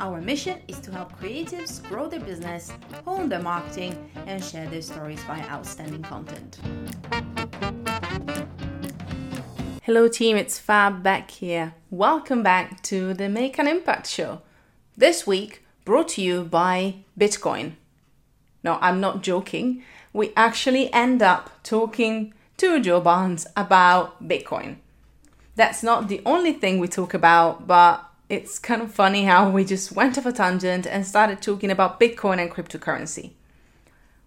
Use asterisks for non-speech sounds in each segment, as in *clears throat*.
Our mission is to help creatives grow their business, hone their marketing, and share their stories via outstanding content. Hello, team, it's Fab back here. Welcome back to the Make an Impact Show. This week, brought to you by Bitcoin. No, I'm not joking. We actually end up talking to Joe Barnes about Bitcoin. That's not the only thing we talk about, but it's kind of funny how we just went off a tangent and started talking about Bitcoin and cryptocurrency.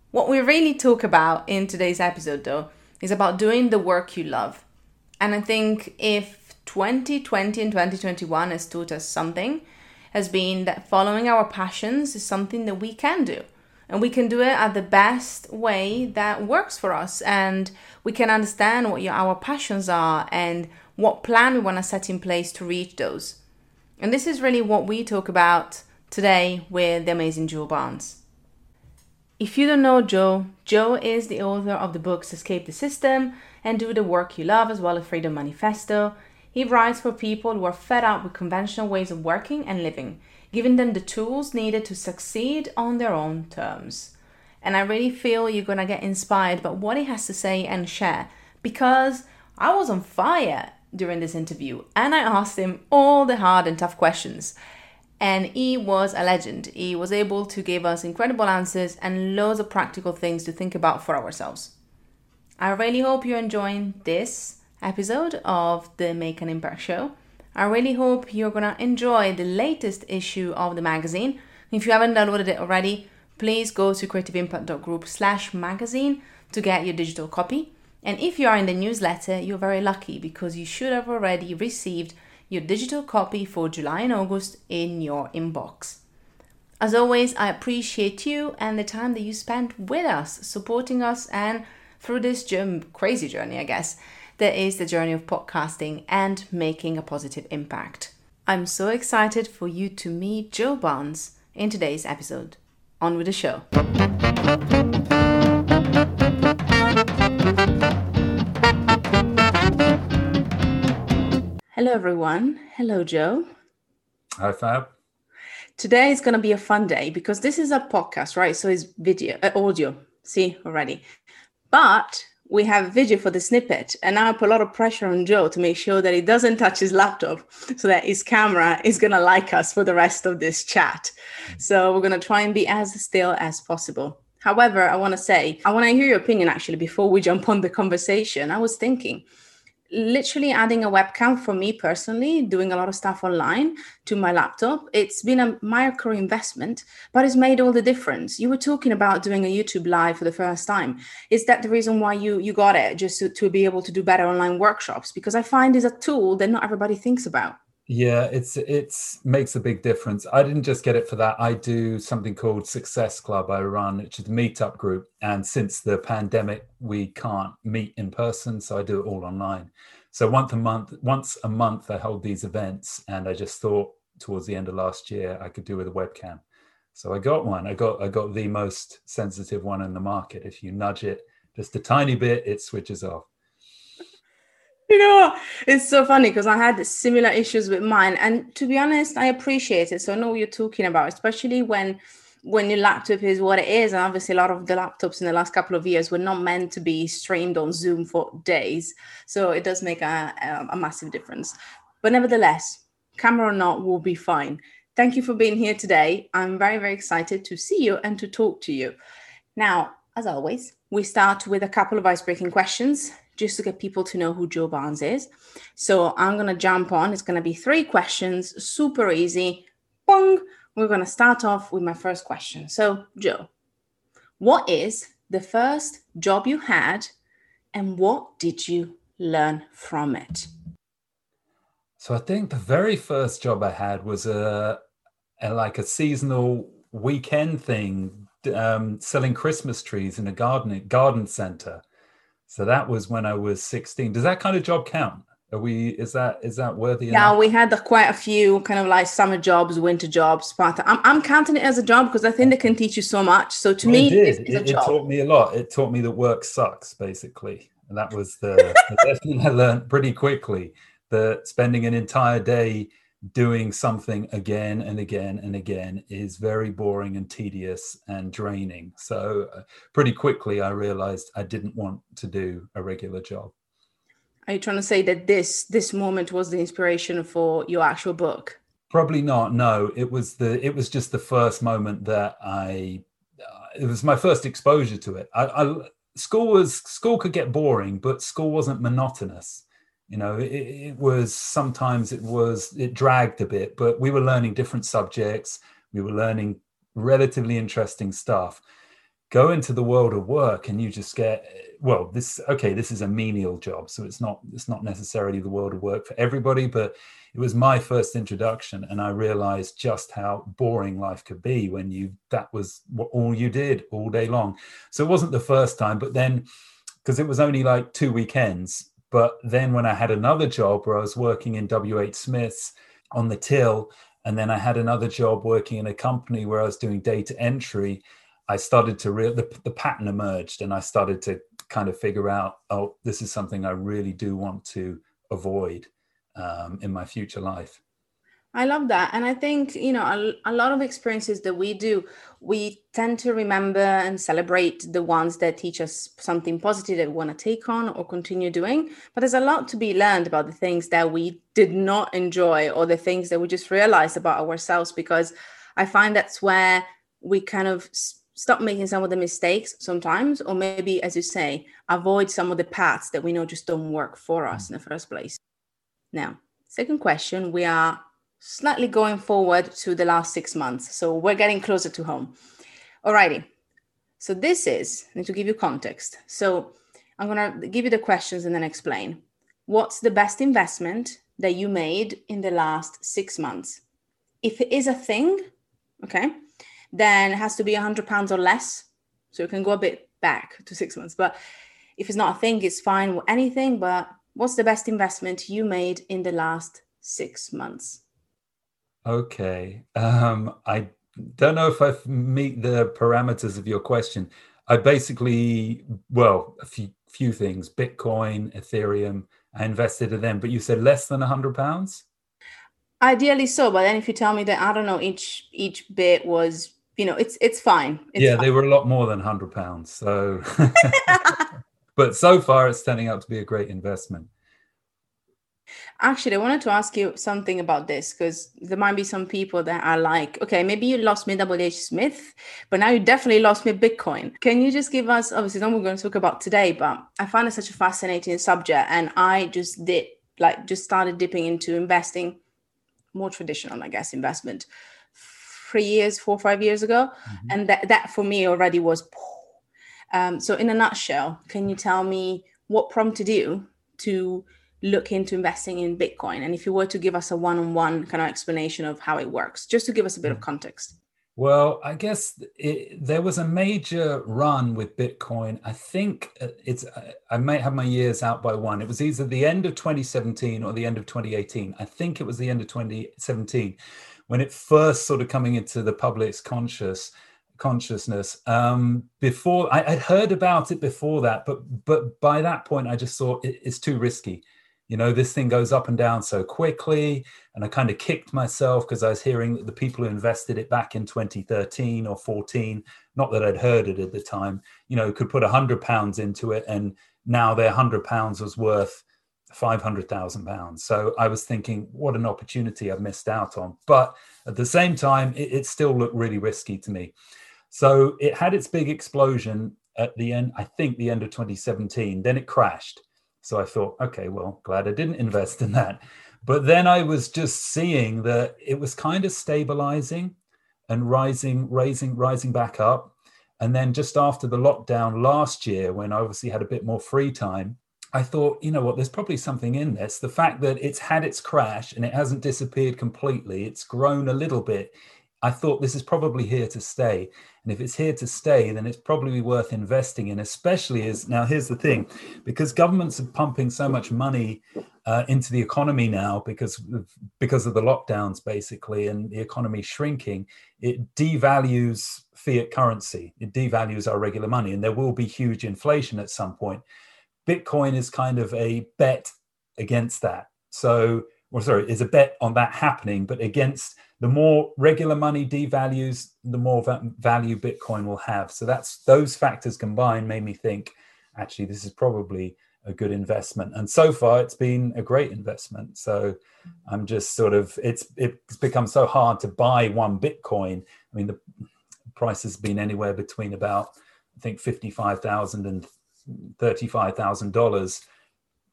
What we really talk about in today's episode, though, is about doing the work you love. And I think if 2020 and 2021 has taught us something, has been that following our passions is something that we can do. And we can do it at the best way that works for us. And we can understand what your, our passions are and what plan we want to set in place to reach those. And this is really what we talk about today with the amazing Joe Barnes. If you don't know Joe, Joe is the author of the books Escape the System and Do the Work You Love, as well as Freedom Manifesto. He writes for people who are fed up with conventional ways of working and living, giving them the tools needed to succeed on their own terms. And I really feel you're gonna get inspired by what he has to say and share because I was on fire during this interview and I asked him all the hard and tough questions. And he was a legend. He was able to give us incredible answers and loads of practical things to think about for ourselves. I really hope you're enjoying this episode of the Make an Impact Show. I really hope you're gonna enjoy the latest issue of the magazine. If you haven't downloaded it already, please go to creativeimpact.group slash magazine to get your digital copy. And if you are in the newsletter, you're very lucky because you should have already received your digital copy for July and August in your inbox. As always, I appreciate you and the time that you spent with us, supporting us, and through this crazy journey, I guess, that is the journey of podcasting and making a positive impact. I'm so excited for you to meet Joe Barnes in today's episode. On with the show. Hello, everyone. Hello, Joe. Hi, Fab. Today is going to be a fun day because this is a podcast, right? So it's video, uh, audio. See already, but we have video for the snippet, and I put a lot of pressure on Joe to make sure that he doesn't touch his laptop, so that his camera is going to like us for the rest of this chat. So we're going to try and be as still as possible. However, I want to say, I want to hear your opinion actually before we jump on the conversation. I was thinking literally adding a webcam for me personally, doing a lot of stuff online to my laptop. It's been a micro investment, but it's made all the difference. You were talking about doing a YouTube live for the first time. Is that the reason why you you got it just to, to be able to do better online workshops? Because I find it's a tool that not everybody thinks about. Yeah, it's it's makes a big difference. I didn't just get it for that. I do something called Success Club I run, which is a meetup group. And since the pandemic, we can't meet in person, so I do it all online. So once a month, once a month, I hold these events, and I just thought towards the end of last year I could do with a webcam. So I got one. I got I got the most sensitive one in the market. If you nudge it just a tiny bit, it switches off. You know? It's so funny because I had similar issues with mine. And to be honest, I appreciate it. So I know what you're talking about, especially when when your laptop is what it is. And obviously a lot of the laptops in the last couple of years were not meant to be streamed on Zoom for days. So it does make a, a, a massive difference. But nevertheless, camera or not will be fine. Thank you for being here today. I'm very, very excited to see you and to talk to you. Now, as always, we start with a couple of ice-breaking questions just to get people to know who Joe Barnes is. So I'm going to jump on. It's going to be three questions, super easy. Bong. We're going to start off with my first question. So, Joe, what is the first job you had and what did you learn from it? So I think the very first job I had was a, a like a seasonal weekend thing, um, selling Christmas trees in a garden garden center. So that was when I was 16. Does that kind of job count? Are we is that is that worthy? Yeah, enough? we had quite a few kind of like summer jobs, winter jobs. But I'm I'm counting it as a job because I think they can teach you so much. So to well, me, it, it, it, taught me a lot. It taught me that work sucks, basically, and that was the, the *laughs* lesson I learned pretty quickly. That spending an entire day doing something again and again and again is very boring and tedious and draining. So, uh, pretty quickly, I realized I didn't want to do a regular job. Are you trying to say that this this moment was the inspiration for your actual book? Probably not. No, it was the it was just the first moment that I. Uh, it was my first exposure to it. I, I school was school could get boring, but school wasn't monotonous you know it, it, was sometimes it was it dragged a bit but we were learning different subjects. We were learning relatively interesting stuff. Go into the world of work and you just get well this okay this is a menial job so it's not it's not necessarily the world of work for everybody but it was my first introduction and i realized just how boring life could be when you that was what all you did all day long. So it wasn't the first time but then because it was only like two weekends but then when I had another job where I was working in WH Smith's on the till, and then I had another job working in a company where I was doing data entry, I started to real the, the pattern emerged and I started to kind of figure out, oh, this is something I really do want to avoid um, in my future life. I love that. And I think, you know, a, a, lot of experiences that we do, we tend to remember and celebrate the ones that teach us something positive that we want to take on or continue doing. But there's a lot to be learned about the things that we did not enjoy or the things that we just realized about ourselves, because I find that's where we kind of stop making some of the mistakes sometimes, or maybe, as you say, avoid some of the paths that we know just don't work for us mm. in the first place. Now, second question, we are slightly going forward to the last six months. So we're getting closer to home. Alrighty. So this is, need to give you context. So I'm going to give you the questions and then explain. What's the best investment that you made in the last six months? If it is a thing, okay, then it has to be 100 pounds or less. So you can go a bit back to six months. But if it's not a thing, it's fine with anything. But what's the best investment you made in the last six months? Okay. Um, I don't know if I meet the parameters of your question. I basically, well, a few few things: Bitcoin, Ethereum. I invested in them, but you said less than a hundred pounds. Ideally, so. But then, if you tell me that I don't know, each each bit was, you know, it's it's fine. It's yeah, fine. they were a lot more than hundred pounds. So, *laughs* but so far, it's turning out to be a great investment. Actually, I wanted to ask you something about this because there might be some people that are like, okay, maybe you lost me WH Smith, but now you definitely lost me Bitcoin. Can you just give us, obviously, not we're going to talk about today, but I find it such a fascinating subject. And I just did, like, just started dipping into investing, more traditional, I guess, investment three years, four, five years ago. Mm-hmm. And that, that for me already was. Um, so, in a nutshell, can you tell me what prompted you to? Look into investing in Bitcoin? And if you were to give us a one on one kind of explanation of how it works, just to give us a bit of hmm. context. Well, I guess it, there was a major run with Bitcoin. I think uh, it's, I might have my years out by one. It was either the end of 2017 or the end of 2018. I think it was the end of 2017 when it first sort of coming into the public's conscious consciousness. Um, before I, would heard about it before that, but but by that point, I just thought it, it's too risky you know, this thing goes up and down so quickly. And I kind of kicked myself because I was hearing that the people who invested it back in 2013 or 14, not that I'd heard it at the time, you know, could put a hundred pounds into it and now their hundred pounds was worth five hundred thousand pounds. So I was thinking, what an opportunity I've missed out on. But at the same time, it, it still looked really risky to me. So it had its big explosion at the end, I think the end of 2017. Then it crashed. So I thought, okay, well, glad I didn't invest in that. But then I was just seeing that it was kind of stabilizing and rising, raising, rising back up. And then just after the lockdown last year, when I obviously had a bit more free time, I thought, you know what, there's probably something in this. The fact that it's had its crash and it hasn't disappeared completely, it's grown a little bit. I thought this is probably here to stay. And if it's here to stay, then it's probably worth investing in, especially as now, here's the thing because governments are pumping so much money uh, into the economy now because of, because of the lockdowns, basically, and the economy shrinking, it devalues fiat currency, it devalues our regular money, and there will be huge inflation at some point. Bitcoin is kind of a bet against that. So, well, sorry, is a bet on that happening, but against the more regular money devalues, the more value Bitcoin will have. So that's those factors combined made me think, actually, this is probably a good investment. And so far, it's been a great investment. So I'm just sort of it's it's become so hard to buy one Bitcoin. I mean, the price has been anywhere between about I think fifty five thousand and thirty five thousand dollars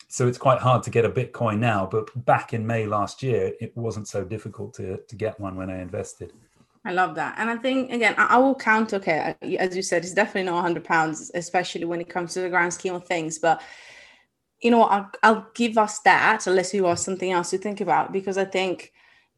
so it's quite hard to get a Bitcoin now. But back in May last year, it wasn't so difficult to, to get one when I invested. I love that. And I think, again, I will count, okay, as you said, it's definitely not 100 pounds, especially when it comes to the grand scheme of things. But, you know, I'll, I'll give us that unless you have something else to think about, because I think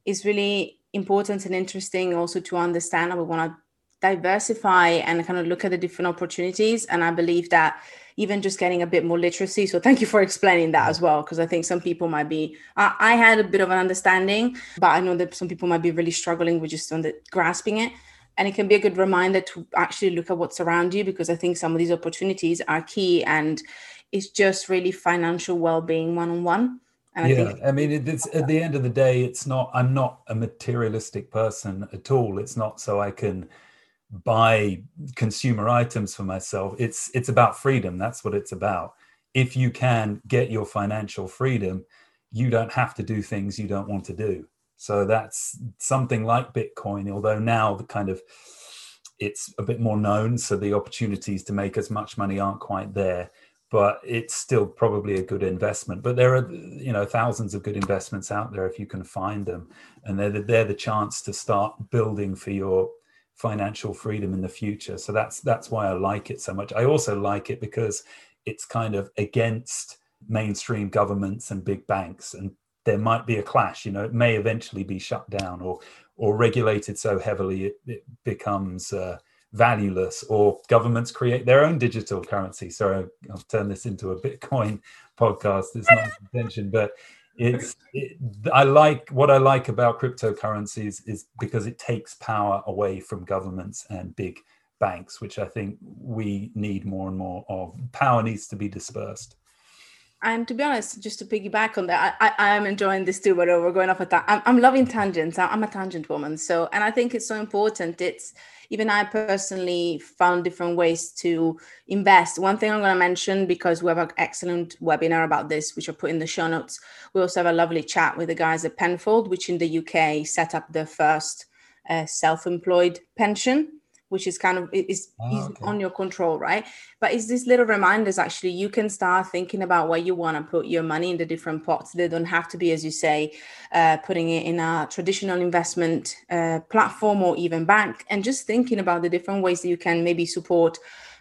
it's really important and interesting also to understand. And We want to diversify and kind of look at the different opportunities. And I believe that even just getting a bit more literacy. So thank you for explaining that as well, because I think some people might be. I, I, had a bit of an understanding, but I know that some people might be really struggling with just under grasping it. And it can be a good reminder to actually look at what's around you, because I think some of these opportunities are key, and it's just really financial well-being one-on-one. And yeah, I, think- I mean, it's at the end of the day, it's not. I'm not a materialistic person at all. It's not so I can buy consumer items for myself it's it's about freedom. That's what it's about. If you can get your financial freedom you don't have to do things you don't want to do. So that's something like bitcoin although now the kind of it's a bit more known so the opportunities to make as much money aren't quite there but it's still probably a good investment. But there are you know thousands of good investments out there if you can find them. And they're the, they're the chance to start building for your financial freedom in the future. So that's that's why I like it so much. I also like it because it's kind of against mainstream governments and big banks and there might be a clash you know it may eventually be shut down or or regulated so heavily it, it becomes uh, valueless or governments create their own digital currency so i'll turn this into a bitcoin *laughs* podcast it's not intention but it's it, i like what i like about cryptocurrencies is because it takes power away from governments and big banks which i think we need more and more of. Power needs to be dispersed and to be honest, just to piggyback on that, I, I am enjoying this too, but we're going off at that. I'm, I'm loving tangents. I'm a tangent woman. So, and I think it's so important. It's even I personally found different ways to invest. One thing I'm going to mention because we have an excellent webinar about this, which I'll put in the show notes. We also have a lovely chat with the guys at Penfold, which in the UK set up the first uh, self employed pension which is kind of is, oh, okay. on your control right but it's these little reminders actually you can start thinking about where you want to put your money in the different pots they don't have to be as you say uh, putting it in a traditional investment uh, platform or even bank and just thinking about the different ways that you can maybe support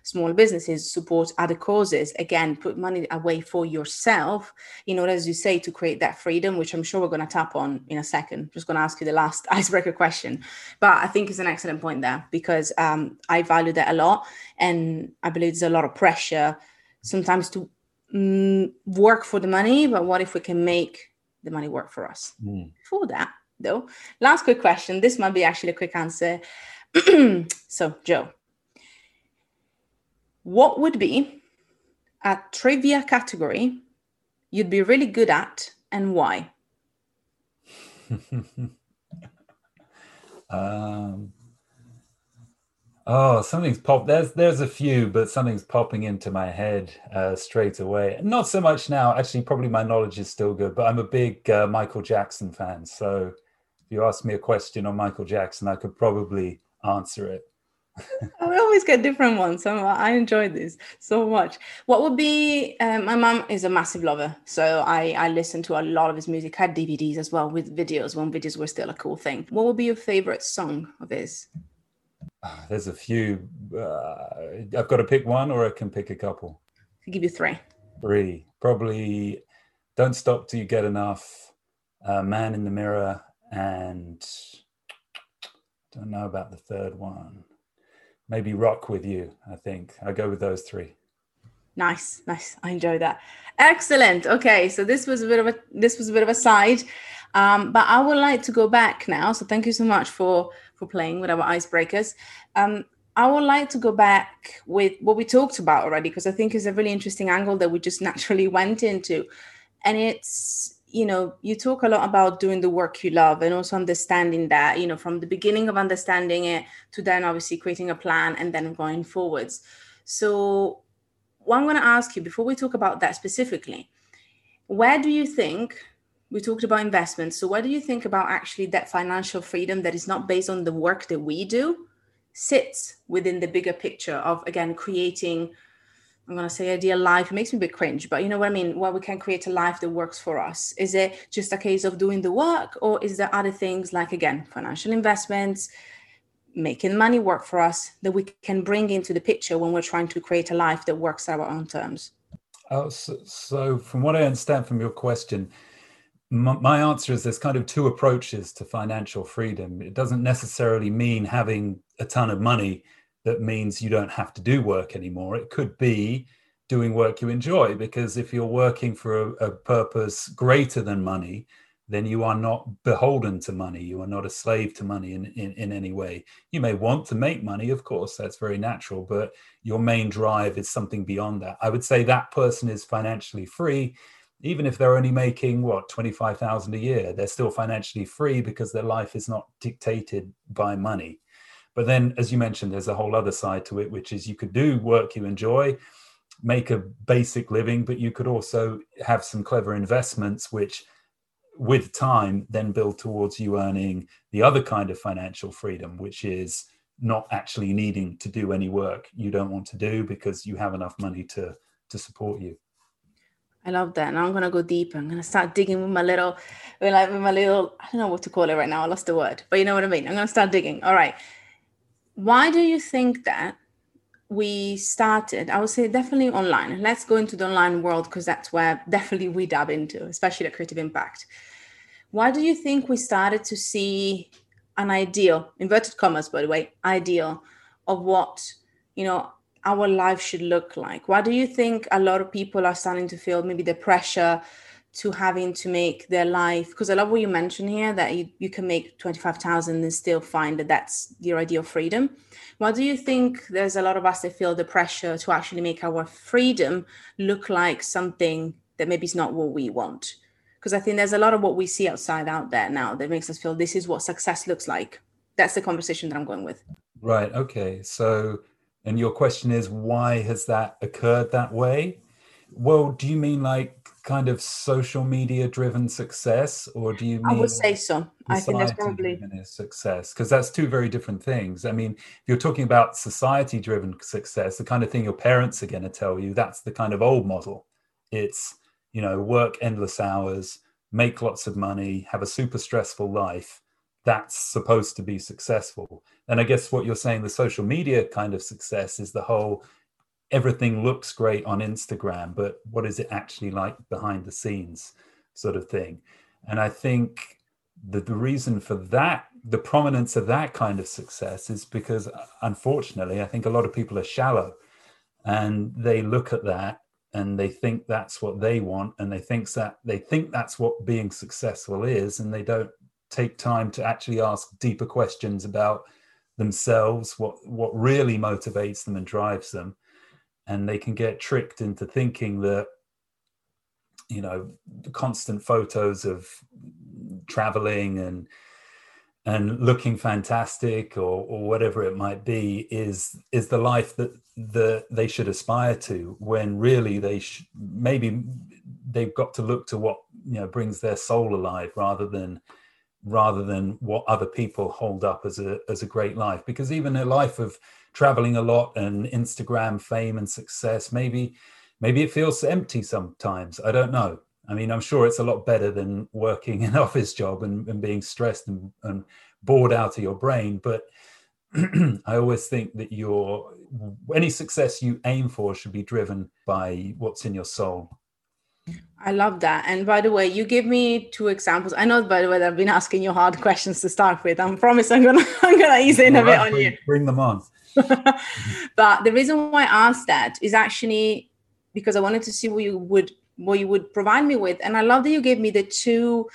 small businesses, support other causes. Again, put money away for yourself in order, as you say, to create that freedom, which I'm sure we're going to tap on in a second. I'm just going to ask you the last *laughs* icebreaker question. But I think it's an excellent point there because um, I value that a lot. And I believe there's a lot of pressure sometimes to mm, work for the money, but what if we can make the money work for us? Mm. For that, though, last quick question. This might be actually a quick answer. *clears throat* so, Joe, what would be a trivia category you'd be really good at and why? *laughs* um, oh, something's popped. There's there's a few, but something's popping into my head uh, straight away. Not so much now. Actually, probably my knowledge is still good, but I'm a big uh, Michael Jackson fan. So if you ask me a question on Michael Jackson, I could probably answer it. *laughs* we always get different ones. So I enjoyed this so much. What would be? Um, my mom is a massive lover, so I I listen to a lot of his music. I had DVDs as well with videos when videos were still a cool thing. What would be your favorite song of his? There's a few. Uh, I've got to pick one, or I can pick a couple. I'll give you three. Three, probably. Don't stop till you get enough. Uh, Man in the Mirror, and don't know about the third one maybe rock with you i think. I go with those three. Nice nice. I enjoy that. Excellent. Okay so this was a bit of a this was a bit of a side. Um, but i would like to go back now. So thank you so much for for playing with our icebreakers. Um, i would like to go back with what we talked about already because i think it's a really interesting angle that we just *laughs* naturally went into. And it's you know you talk a lot about doing the work you love and also understanding that you know from the beginning of understanding it to then obviously creating a plan and then going forwards. So what i'm going to ask you before we talk about that specifically where do you think we talked about investments so what do you think about actually that financial freedom that is not based on the work that we do sits within the bigger picture of again creating I'm to say ideal life. It makes me a bit cringe, but you know what I mean? Where we can create a life that works for us. Is it just a case of doing the work, or is there other things like, again, financial investments, making money work for us that we can bring into the picture when we're trying to create a life that works at our own terms? Oh, so, so from what I understand from your question, my, my answer is there's kind of two approaches to financial freedom. It doesn't necessarily mean having a ton of money that means you don't have to do work anymore. It could be doing work you enjoy, because if you're working for a, a, purpose greater than money, then you are not beholden to money. You are not a slave to money in, in, in any way. You may want to make money, of course, that's very natural, but your main drive is something beyond that. I would say that person is financially free. Even if they're only making what 25,000 a year, they're still financially free because their life is not dictated by money but then, as you mentioned, there's a whole other side to it, which is you could do work you enjoy, make a basic living, but you could also have some clever investments, which with time then build towards you earning the other kind of financial freedom, which is not actually needing to do any work you don't want to do because you have enough money to to support you. I love that. Now I'm gonna go deeper. I'm gonna start digging with my little, with like with my little. I don't know what to call it right now. I lost the word, but you know what I mean. I'm gonna start digging. All right. Why do you think that we started? I would say definitely online. Let's go into the online world because that's where *laughs* definitely we dab into, especially the creative impact. Why do you think we started to see an ideal, inverted commas, by the way, ideal of what, you know, our life should look like? Why do you think a lot of people are starting to feel maybe the pressure to having to make their life because i love what you mentioned here that you, you can make 25000 and still find that that's your ideal freedom. Why do you think there's a lot of us that feel the pressure to actually make our freedom look like something that maybe is not what we want? Because i think there's a lot of what we see outside out there now that makes us feel this is what success looks like. That's the conversation that i'm going with. Right okay so and your question is why has that occurred that way? Well do you mean like kind of social media driven success or do you mean i would say so. I think that's probably success? Because that's two very different things. I mean if you're talking about society driven success the kind of thing your parents are going to tell you that's the kind of old model. It's you know work endless hours make lots of money have a super stressful life. That's supposed to be successful. And i guess what you're saying the social media kind of success is the whole everything looks great on Instagram, but what is it actually like behind the scenes, sort of thing. And I think that the reason for that, the prominence of that kind of success, is because uh, unfortunately, I think a lot of people are shallow and they look at that and they think that's what they want and they think that they think that's what being successful is and they don't take time to actually ask deeper questions about themselves what what really motivates them and drives them and they can get tricked into thinking that you know constant photos of traveling and and looking fantastic or, or whatever it might be is is the life that the they should aspire to when really they sh- maybe they've got to look to what you know brings their soul alive rather than rather than what other people hold up as a as a great life. Because even a life of traveling a lot and instagram fame and success maybe maybe it feels empty sometimes i don't know i mean i'm sure it's a lot better than working an *laughs* office job and, and being stressed and, and bored out of your brain but *clears throat* i always think that your any success you aim for should be driven by what's in your soul I love that. And by the way, you give me two examples. I know, by the way, that I've been asking you hard *laughs* questions to start with. I promise I'm gonna *laughs* I'm gonna ease in a bit on bring, you. Bring them on. *laughs* but the reason why I asked that is actually because I wanted to see what you would what you would provide me with. And I love that you gave me the two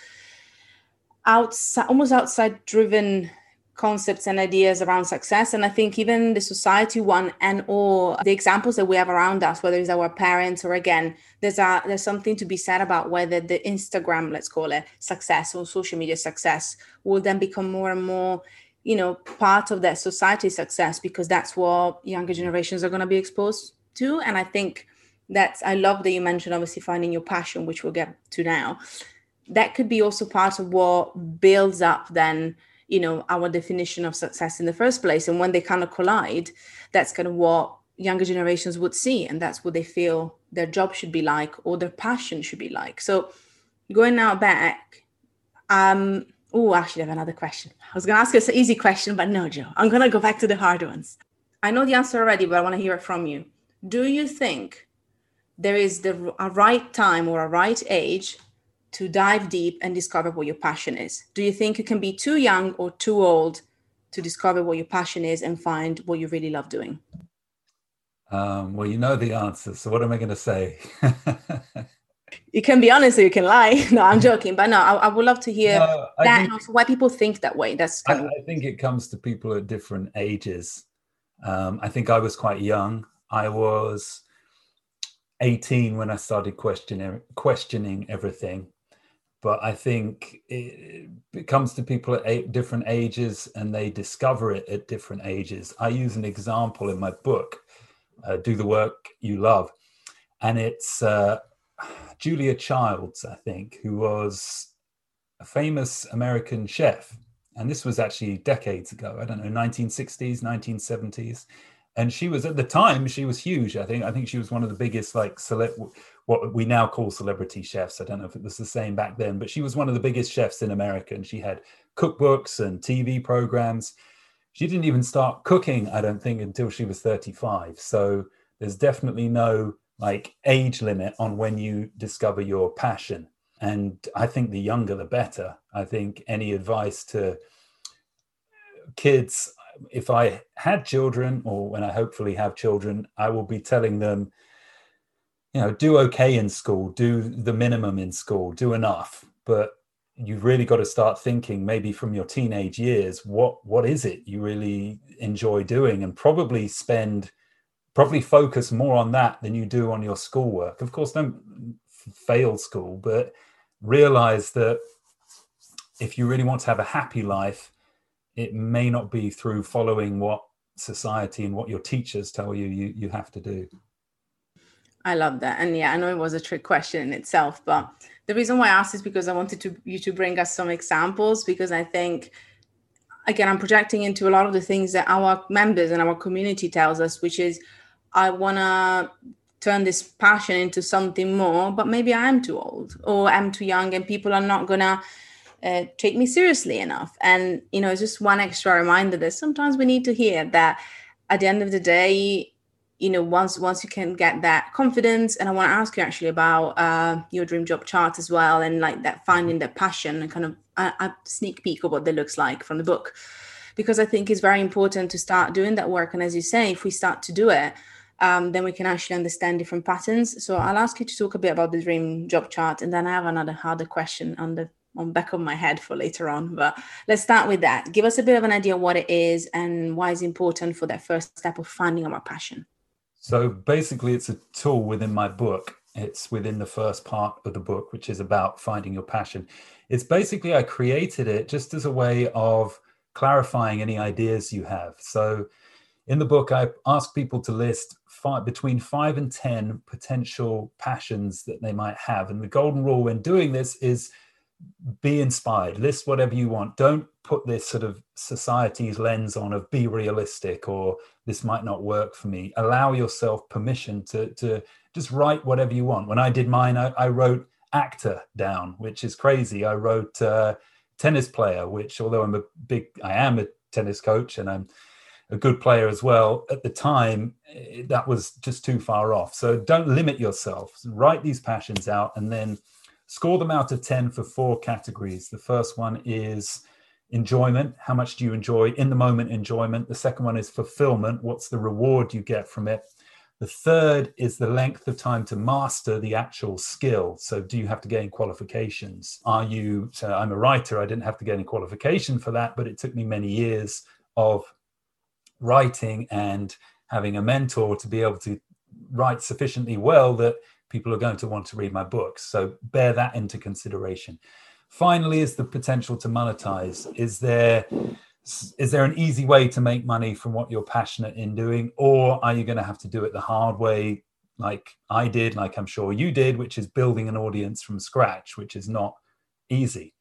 outside almost outside driven concepts and ideas around success and i think even the society one and all the examples that we have around us whether it's our parents or again there's a there's something to be said about whether the instagram let's call it success or social media success will then become more and more you know part of that society success because that's what younger generations are going to be exposed to. And i think that's i love that you mentioned obviously finding your passion which we'll get to now. That could be also part of what builds up then you know our definition of success in the first place. And when they kind of collide that's kind of what younger generations would see. And that's what they feel their job should be like or their passion should be like. So going now back um oh actually i have another question i was going to ask you an easy question but no joe i'm going to go back to the hard ones i know the answer already but i want to hear it from you do you think there is the a right time or a right age to dive deep and discover what your passion is? Do you think you can be too young or too old to discover what your passion is and find what you really love doing? Um, well, you know the answer. So what am I going to say? *laughs* you can be honest or you can lie. *laughs* No, I'm joking. But no, I, I would love to hear no, that think, why people think that way. That's kind I, of... I think it comes to people at different ages. Um, I think I was quite young. I was 18 when I started questioning questioning everything but I think it, it, comes to people at different ages and they discover it at different ages. I use an example in my book, uh, Do the Work You Love, and it's uh, Julia Childs, I think, who was a famous American chef. And this was actually decades ago, I don't know, 1960s, 1970s and she was at the time she was huge. I think i think she was one of the biggest like select what we now call celebrity chefs. I don't know if it was the same back then but she was one of the biggest chefs in america. And she had cookbooks and tv programs. She didn't even start cooking i don't think until she was 35 so there's definitely no like age limit on when you discover your passion. And i think the younger the better. I think any advice to kids if I had children, or when I hopefully have children, I will be telling them, you know, do okay in school, do the minimum in school, do enough. But you've really got to start thinking, maybe from your teenage years, what what is it you really enjoy doing, and probably spend, probably focus more on that than you do on your schoolwork. Of course, don't fail school, but realize that if you really want to have a happy life it may not be through following what society and what your teachers tell you you, you have to do. I love that. And yeah, I know it was a trick question in itself, but the reason why I asked is because I wanted to you to bring us some examples because I think again I'm projecting into a lot of the things that our members and our community tells us, which is I wanna turn this passion into something more, but maybe I'm too old or I'm too young and people are not gonna uh, take me seriously enough. And, you know, it's just one extra reminder that sometimes we need to hear that at the end of the day, you know, once once you can get that confidence, and I want to ask you actually about uh, your dream job chart as well, and like that finding that passion and kind of a, a sneak peek of what that looks like from the book, because I think it's very important to start doing that work. And as you say, if we start to do it, um, then we can actually understand different patterns. So I'll ask you to talk a bit about the dream job chart, and then I have another harder question on the on back of my head for later on. But let's start with that. Give us a bit of an idea what it is and why it's important for that first step of finding our passion. So basically, it's a tool within my book It's within the first part of the book, which is about finding your passion. It's basically, I created it just as a way of clarifying any ideas you have. So in the book, I ask people to list five, between five and 10 potential passions that they might have. And the golden rule when doing this is be inspired, list whatever you want. Don't put this sort of society's lens on of be realistic or this might not work for me. Allow yourself permission to, to just write whatever you want. When I did mine, I, I wrote actor down, which is crazy. I wrote uh, tennis player, which although I'm a big, I am a tennis coach and I'm a good player as well. At the time, eh, that was just too far off. So don't limit yourself. Write these passions out and then score them out of 10 for four categories. The first one is enjoyment. How much do you enjoy in the moment enjoyment? The second one is fulfillment. What's the reward you get from it? The third is the length of time to master the actual skill. So, do you have to gain qualifications? Are you, so I'm a writer, I didn't have to get any qualification for that, but it took me many years of writing and having a mentor to be able to write sufficiently well that people are going to want to read my books. So bear that into consideration. Finally, is the potential to monetize. Is there is there an easy way to make money from what you're passionate in doing, or are you going to have to do it the hard way, like I did, like I'm sure you did, which is building an audience from scratch, which is not easy.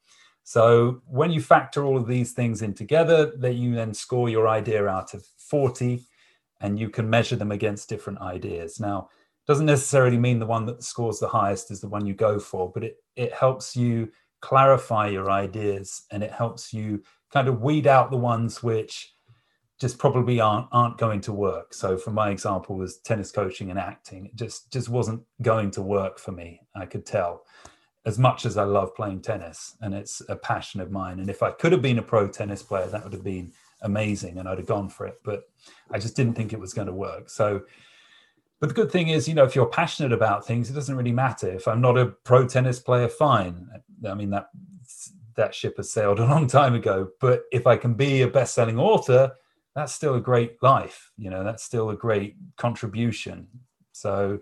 So when you factor all of these things in together, that you then score your idea out of 40 and you can measure them against different ideas. Now, doesn't necessarily mean the one that scores the highest is the one you go for, but it, it helps you clarify your ideas and it helps you kind of weed out the ones which just probably aren't aren't going to work. So for my example was tennis coaching and acting. It just just wasn't going to work for me. I could tell as much as I love playing tennis and it's a passion of mine. And if I could have been a pro tennis player, that would have been amazing and I'd have gone for it. But I just didn't think it was going to work. So, but the good thing is, you know, if you're passionate about things, it doesn't really matter. If I'm not a pro tennis player, fine. I mean, that that ship has sailed *laughs* a long time ago. But if I can be a best selling author, that's still a great life. You know, that's still a great contribution. So,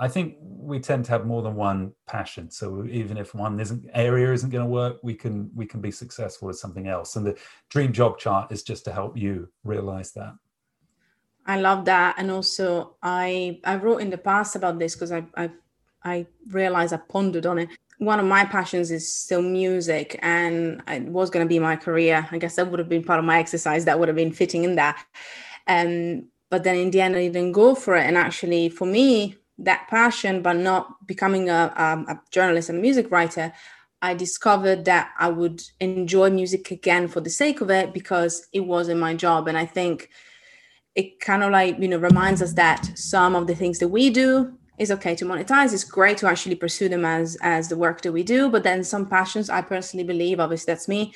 I think we tend to have more than one passion. So even if one isn't area isn't going to work, we can we can be successful with something else. And the dream job chart is just to help you realize that. I love that, and also I I wrote in the past about this because I I I realized I pondered on it. One of my passions is still music, and it was going to be my career. I guess that would have been part of my exercise. That would have been fitting in that. Um, but then in the end, I didn't go for it. And actually, for me, that passion, but not becoming a, a, a journalist and a music writer, I discovered that I would enjoy music again for the sake of it because it wasn't my job. And I think it kind of like, you know, reminds us that some of the things that we do is okay to monetize. It's great to actually pursue them as as the work that we do. But then some passions, I personally believe, obviously that's me.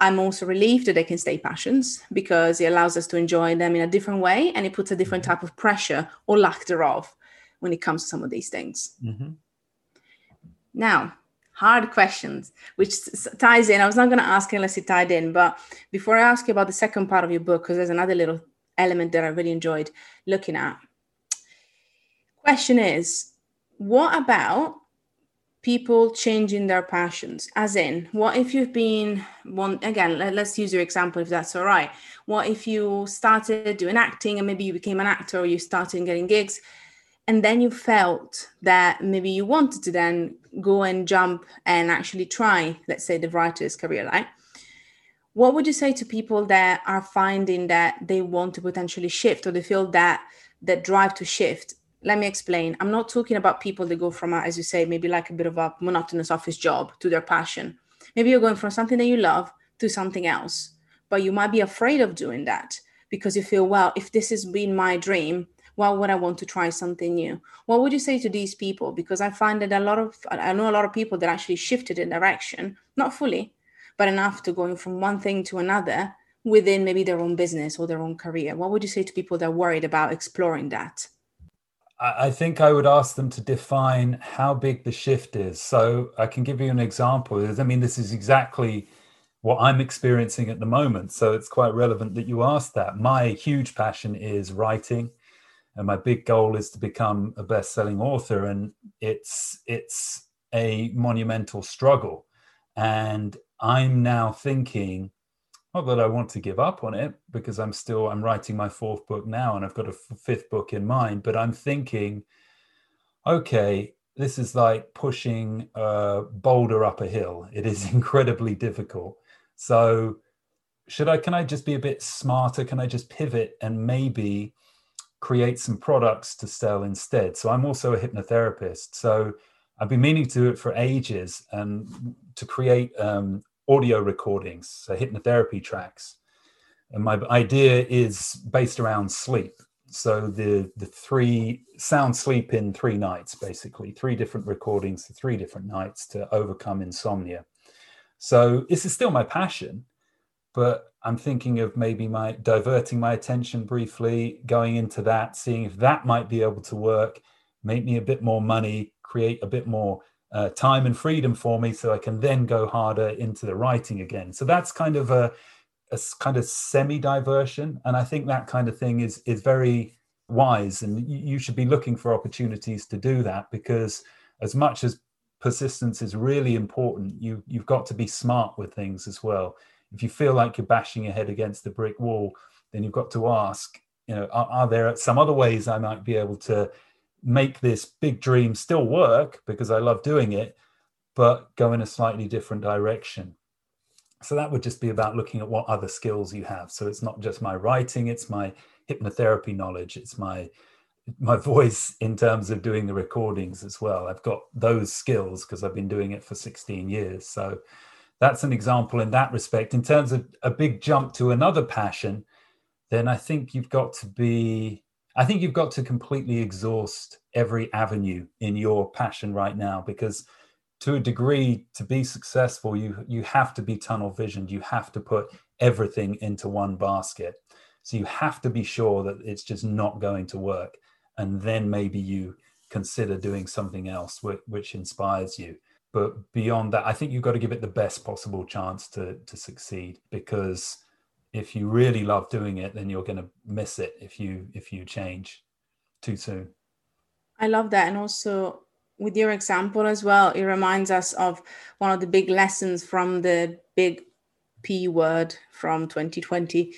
I'm also relieved that they can stay passions because it allows us to enjoy them in a different way and it puts a different type of pressure or lack thereof when it comes to some of these things. Mm-hmm. Now, hard questions, which ties in. I was not going to ask unless it tied in, but before I ask you about the second part of your book, because there's another little element that I really enjoyed looking at. Question is, what about people changing their passions as in what if you've been one again let's use your example if that's all right what if you started doing acting and maybe you became an actor or you started getting gigs and then you felt that maybe you wanted to then go and jump and actually try let's say the writer's career right? What would you say to people that are finding that they want to potentially shift or they feel that that drive to shift let me explain. I'm not talking about people that go from a, as you say maybe like a bit of a monotonous office job to their passion. Maybe you're going from something that you love to something else but you might be afraid of doing that because you feel well if this has been my dream why would I want to try something new? What would you say to these people? Because I find that a lot of, I know a lot of people that actually shifted in direction, not fully, but enough to going from one thing to another within maybe their own business or their own career. What would you say to people that are worried about exploring that? I think I would ask them to define how big the shift is. So I can give you an example. I mean, this is exactly what I'm experiencing at the moment. So it's quite relevant that you asked that. My huge passion is writing and my big goal is to become a best-selling author and it's it's a monumental struggle. And i'm now thinking not that i want to give up on it because i'm still i'm writing my fourth book now and i've got a f- fifth book in mind but i'm thinking okay this is like pushing a boulder up a hill. It is *laughs* incredibly difficult. So should i can i just be a bit smarter? Can i just pivot and maybe create some products to sell instead. So I'm also a hypnotherapist. So I've been meaning to do it for ages and to create um, audio recordings, so hypnotherapy tracks. And my idea is based around sleep. So the the three sound sleep in three nights, basically three different recordings for three different nights to overcome insomnia. So this is still my passion, but I'm thinking of maybe my diverting my attention briefly, going into that, seeing if that might be able to work, make me a bit more money, create a bit more uh, time and freedom for me, so I can then go harder into the writing again. So that's kind of a, a kind of semi diversion, and I think that kind of thing is is very wise, and you should be looking for opportunities to do that because as much as persistence is really important, you you've got to be smart with things as well if you feel like you're bashing your head against the brick wall, then you've got to ask, you know, are, are there some other ways I might be able to make this big dream still work because I love doing it, but go in a slightly different direction? So that would just be about looking at what other skills you have. So it's not just my writing, it's my hypnotherapy knowledge, it's my my voice in terms of doing the recordings as well. I've got those skills because I've been doing it for 16 years. So that's an example in that respect. In terms of a big jump to another passion, then I think you've got to be, I think you've got to completely exhaust every avenue in your passion right now because to a degree to be successful you you have to be tunnel visioned. You have to put everything into one basket. So you have to be sure that it's just not going to work. And then maybe you consider doing something else which, which inspires you but beyond that i think you've got to give it the best possible chance to to succeed because if you really love doing it then you're going to miss it if you if you change too soon. I love that and also with your example as well it reminds us of one of the big lessons from the big p word from 2020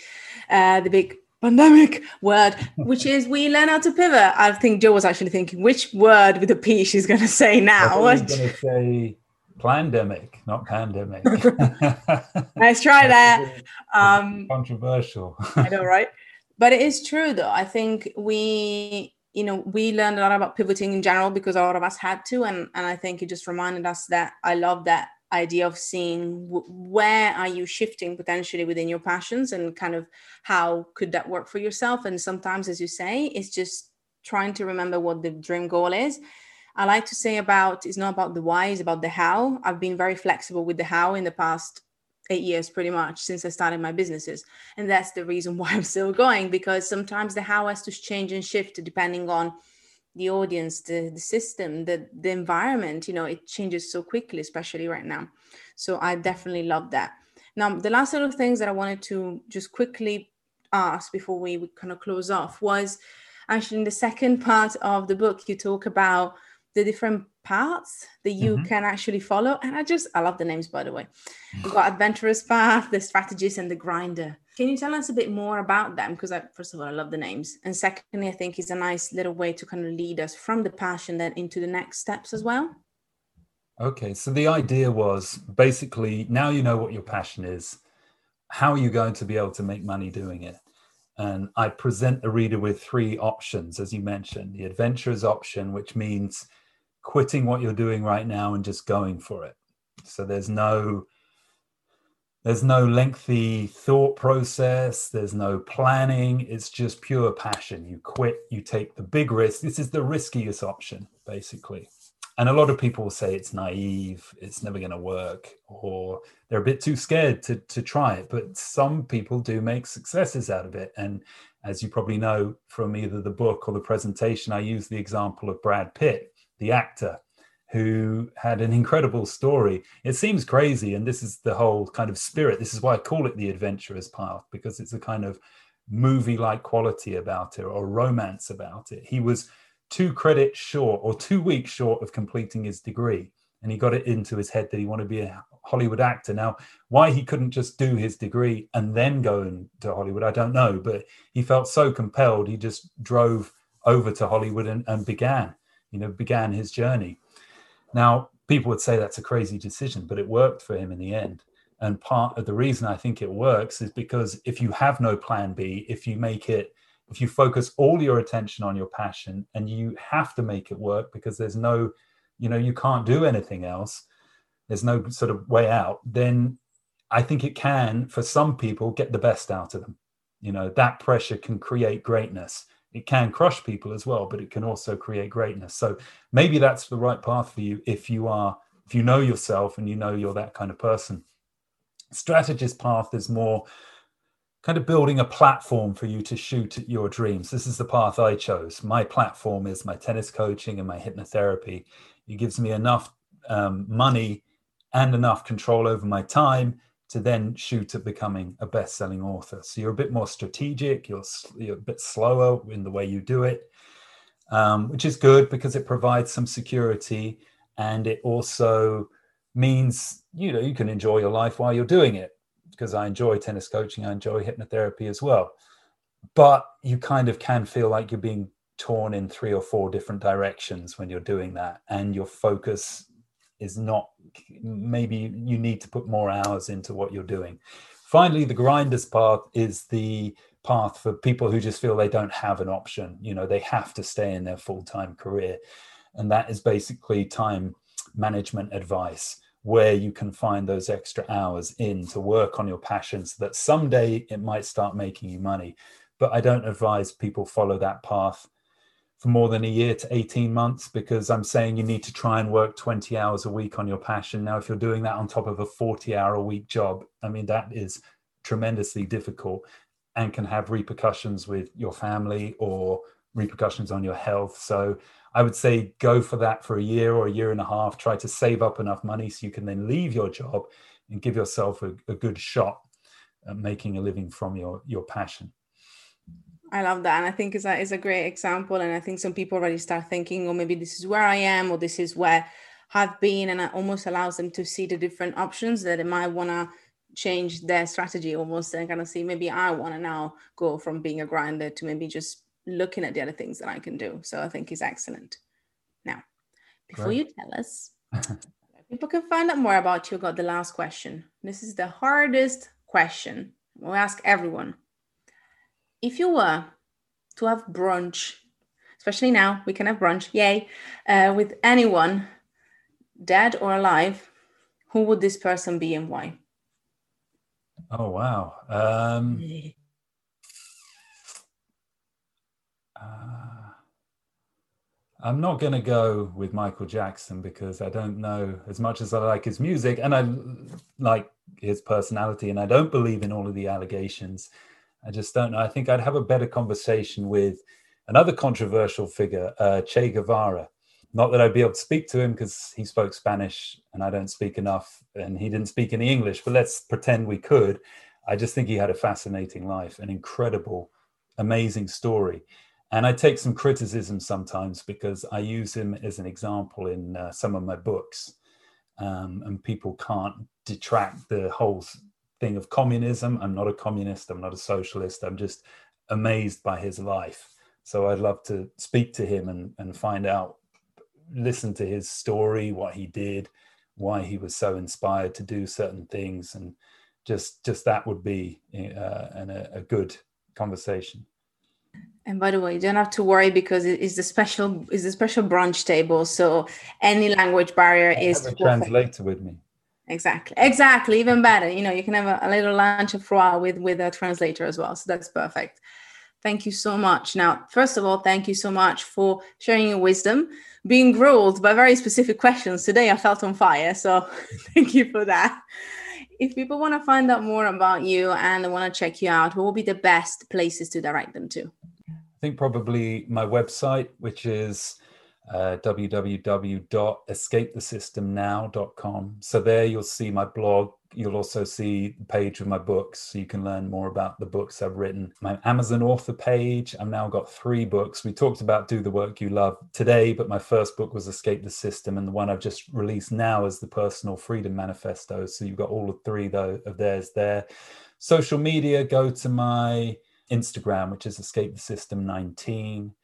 uh, the big pandemic word, *laughs* which is we learn how to pivot. I think Joe was actually thinking which word with a P she's going to say now. I *laughs* going to say pandemic, not pandemic. *laughs* Let's try that. Um, controversial. I know, right? But it is true, though. I think we, you know, we learned a lot about pivoting in general because a lot of us had to, and and I think it just reminded us that I love that idea of seeing where are you shifting potentially within your passions and kind of how could that work for yourself? And sometimes as you say it's just trying to remember what the dream goal is. I like to say about it's not about the why it's about the how. I've been very flexible with the how in the past eight years pretty much since i started my businesses. And that's the reason *laughs* why i'm still going because sometimes the how has to change and shift depending on the audience the, the system the, the environment you know it changes so quickly especially right now. So i definitely love that. Now the last little things that i wanted to just quickly ask before we, we kind of close off was actually in the second *laughs* part of the book you talk about the different paths that you mm-hmm. can actually follow and i just i love the names by the way we've got adventurous path the strategist and the grinder can you tell us a bit more about them? Because I, first of all, I love the names, and secondly, I think it's a nice little way to kind of lead us from the passion then into the next steps as well. Okay, so the idea was basically now you know what your passion is. How are you going to be able to make money doing it? And I present the reader with three options, as you mentioned the adventurer's option, which means quitting what you're doing right now and just going for it. So there's no there's no lengthy thought process, there's no planning, it's just pure passion. You quit, you take the big risk. This is the riskiest option, basically. And a lot of people will say it's naive, it's never going to work, or they're a bit too scared to, to try it. But some people do make successes out of it. And as you probably know from either the book or the presentation, I use the example of Brad Pitt, the actor who had an incredible story. It seems crazy, and this is the whole kind of spirit. This is why I call it the adventurer's path, because it's a kind of movie like quality about it or romance about it. He was two credits short or two weeks short of completing his degree. And he got it into his head that he wanted to be a Hollywood actor. Now, why he couldn't just do his degree and then go into Hollywood, I don't know. But he felt so compelled, he just drove over to Hollywood and, and began, you know, began his journey. Now, people would say that's a crazy decision, but it worked for him in the end. And part of the reason I think it works is because if you have no plan B, if you make it, if you focus all your attention on your passion and you have to make it work because there's no, you know, you can't do anything else, there's no sort of way out, then I think it can, for some people, get the best out of them. You know, that pressure can create greatness. It can crush people as well, but it can also create greatness. So maybe that's the right path for you if you are, if you know yourself and you know you're that kind of person strategist path is more kind of building a platform for you to shoot at your dreams. This is the path I chose. My platform is my tennis coaching and my hypnotherapy. It gives me enough um, money and enough control over my time to then shoot at becoming a best-selling author. So you're a bit more strategic. You're you're a bit slower in the way you do it, um, which is good because it provides some security and it also means you know you can enjoy your life while you're doing it because I enjoy tennis coaching, I enjoy hypnotherapy as well. But you kind of can feel like you're being torn in three or four different directions when you're doing that, and your focus is not. Maybe you need to put more hours into what you're doing. Finally, the grinders path is the path for people who just feel they don't have an option. You know, they have to stay in their full time career, and that is basically time management advice where you can find those extra hours in to work on your passion so that someday it might start making you money. But I don't advise people follow that path for more than a year to 18 months because I'm saying you need to try and work 20 hours a week on your passion. Now, if you're doing that on top of a 40 hour a week job, I mean, that is tremendously difficult and can have repercussions with your family or repercussions on your health. So I would say go for that for a year or a year and a half. Try to save up enough money so you can then leave your job and give yourself a, a good shot at making a living from your your passion. I love that, and I think is a is a great example. And I think some people already start thinking, oh, maybe this is where I am, or this is where I've been, and it almost allows them to see the different options that they might want to change their strategy almost and kind of see maybe I want to now go from being a grinder to maybe just looking at the other things that I can do. So I think is excellent. Now, before you tell us, *laughs* people can find out more about you, got the last question. This is the hardest question. We'll ask everyone. If you were to have brunch, especially now, we can have brunch, yay, uh, with anyone, dead or alive, who would this person be and why? Oh, wow. Um, Uh, I'm not going to go with Michael Jackson because I don't know as much as I like his music and I like his personality and I don't believe in all of the allegations. I just don't know. I think I'd have a better conversation with another controversial figure, uh, Che Guevara. Not that I'd be able to speak to him because he spoke Spanish and I don't speak enough and he didn't speak any English, but let's pretend we could. I just think he had a fascinating life, an incredible, amazing story and I take some criticism sometimes because I use him as an example in uh, some of my books, um, and people can't detract the whole thing of communism. I'm not a communist. I'm not a socialist. I'm just amazed by his life. So I'd love to speak to him and, and find out, listen to his story, what he did, why he was so inspired to do certain things, and just just that would be uh, an, a, a good conversation. And by the way, you don't have to worry because it is the special is the special brunch table. So any language barrier I is have a translator with me. Exactly. Exactly. Even better. You know, you can have a, a little lunch of froid with with a translator as well. So that's perfect. Thank you so much. Now, first of all, thank you so much for sharing your wisdom, being grilled by very specific questions. Today I felt on fire. So *laughs* thank you for that. If people want to find out more about you and want to check you out, what will be the best places to direct them to? I think probably my website, which is uh, www.escapethesystemnow.com. So there you'll see my blog. You'll also see the page of my books, so you can learn more about the books I've written. My Amazon author page. I've now got three books. We talked about Do the Work You Love today, but my first book was Escape the System, and the one I've just released now is the Personal Freedom Manifesto. So you've got all of three though of theirs there. Social media, go to my Instagram, which is Escape the System 19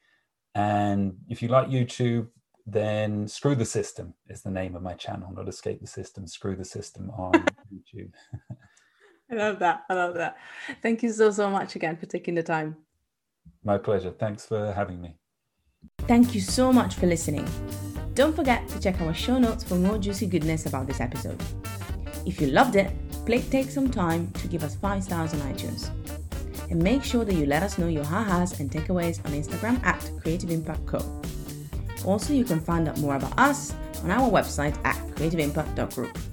and if you like YouTube, then Screw the System is the name of my channel, not Escape the System, Screw the System on *laughs* YouTube. I love that. I love that. Thank you so, so much again for taking the time. My pleasure. Thanks for having me. Thank you so much for listening. Don't forget to check our show notes for more juicy goodness about this episode. If you loved it, please take some time to give us 5 stars on iTunes and make sure that you let us know your ha-has and takeaways on Instagram at Creative Impact Co. Also, you can find out more about us on our website at creativeimpact.group.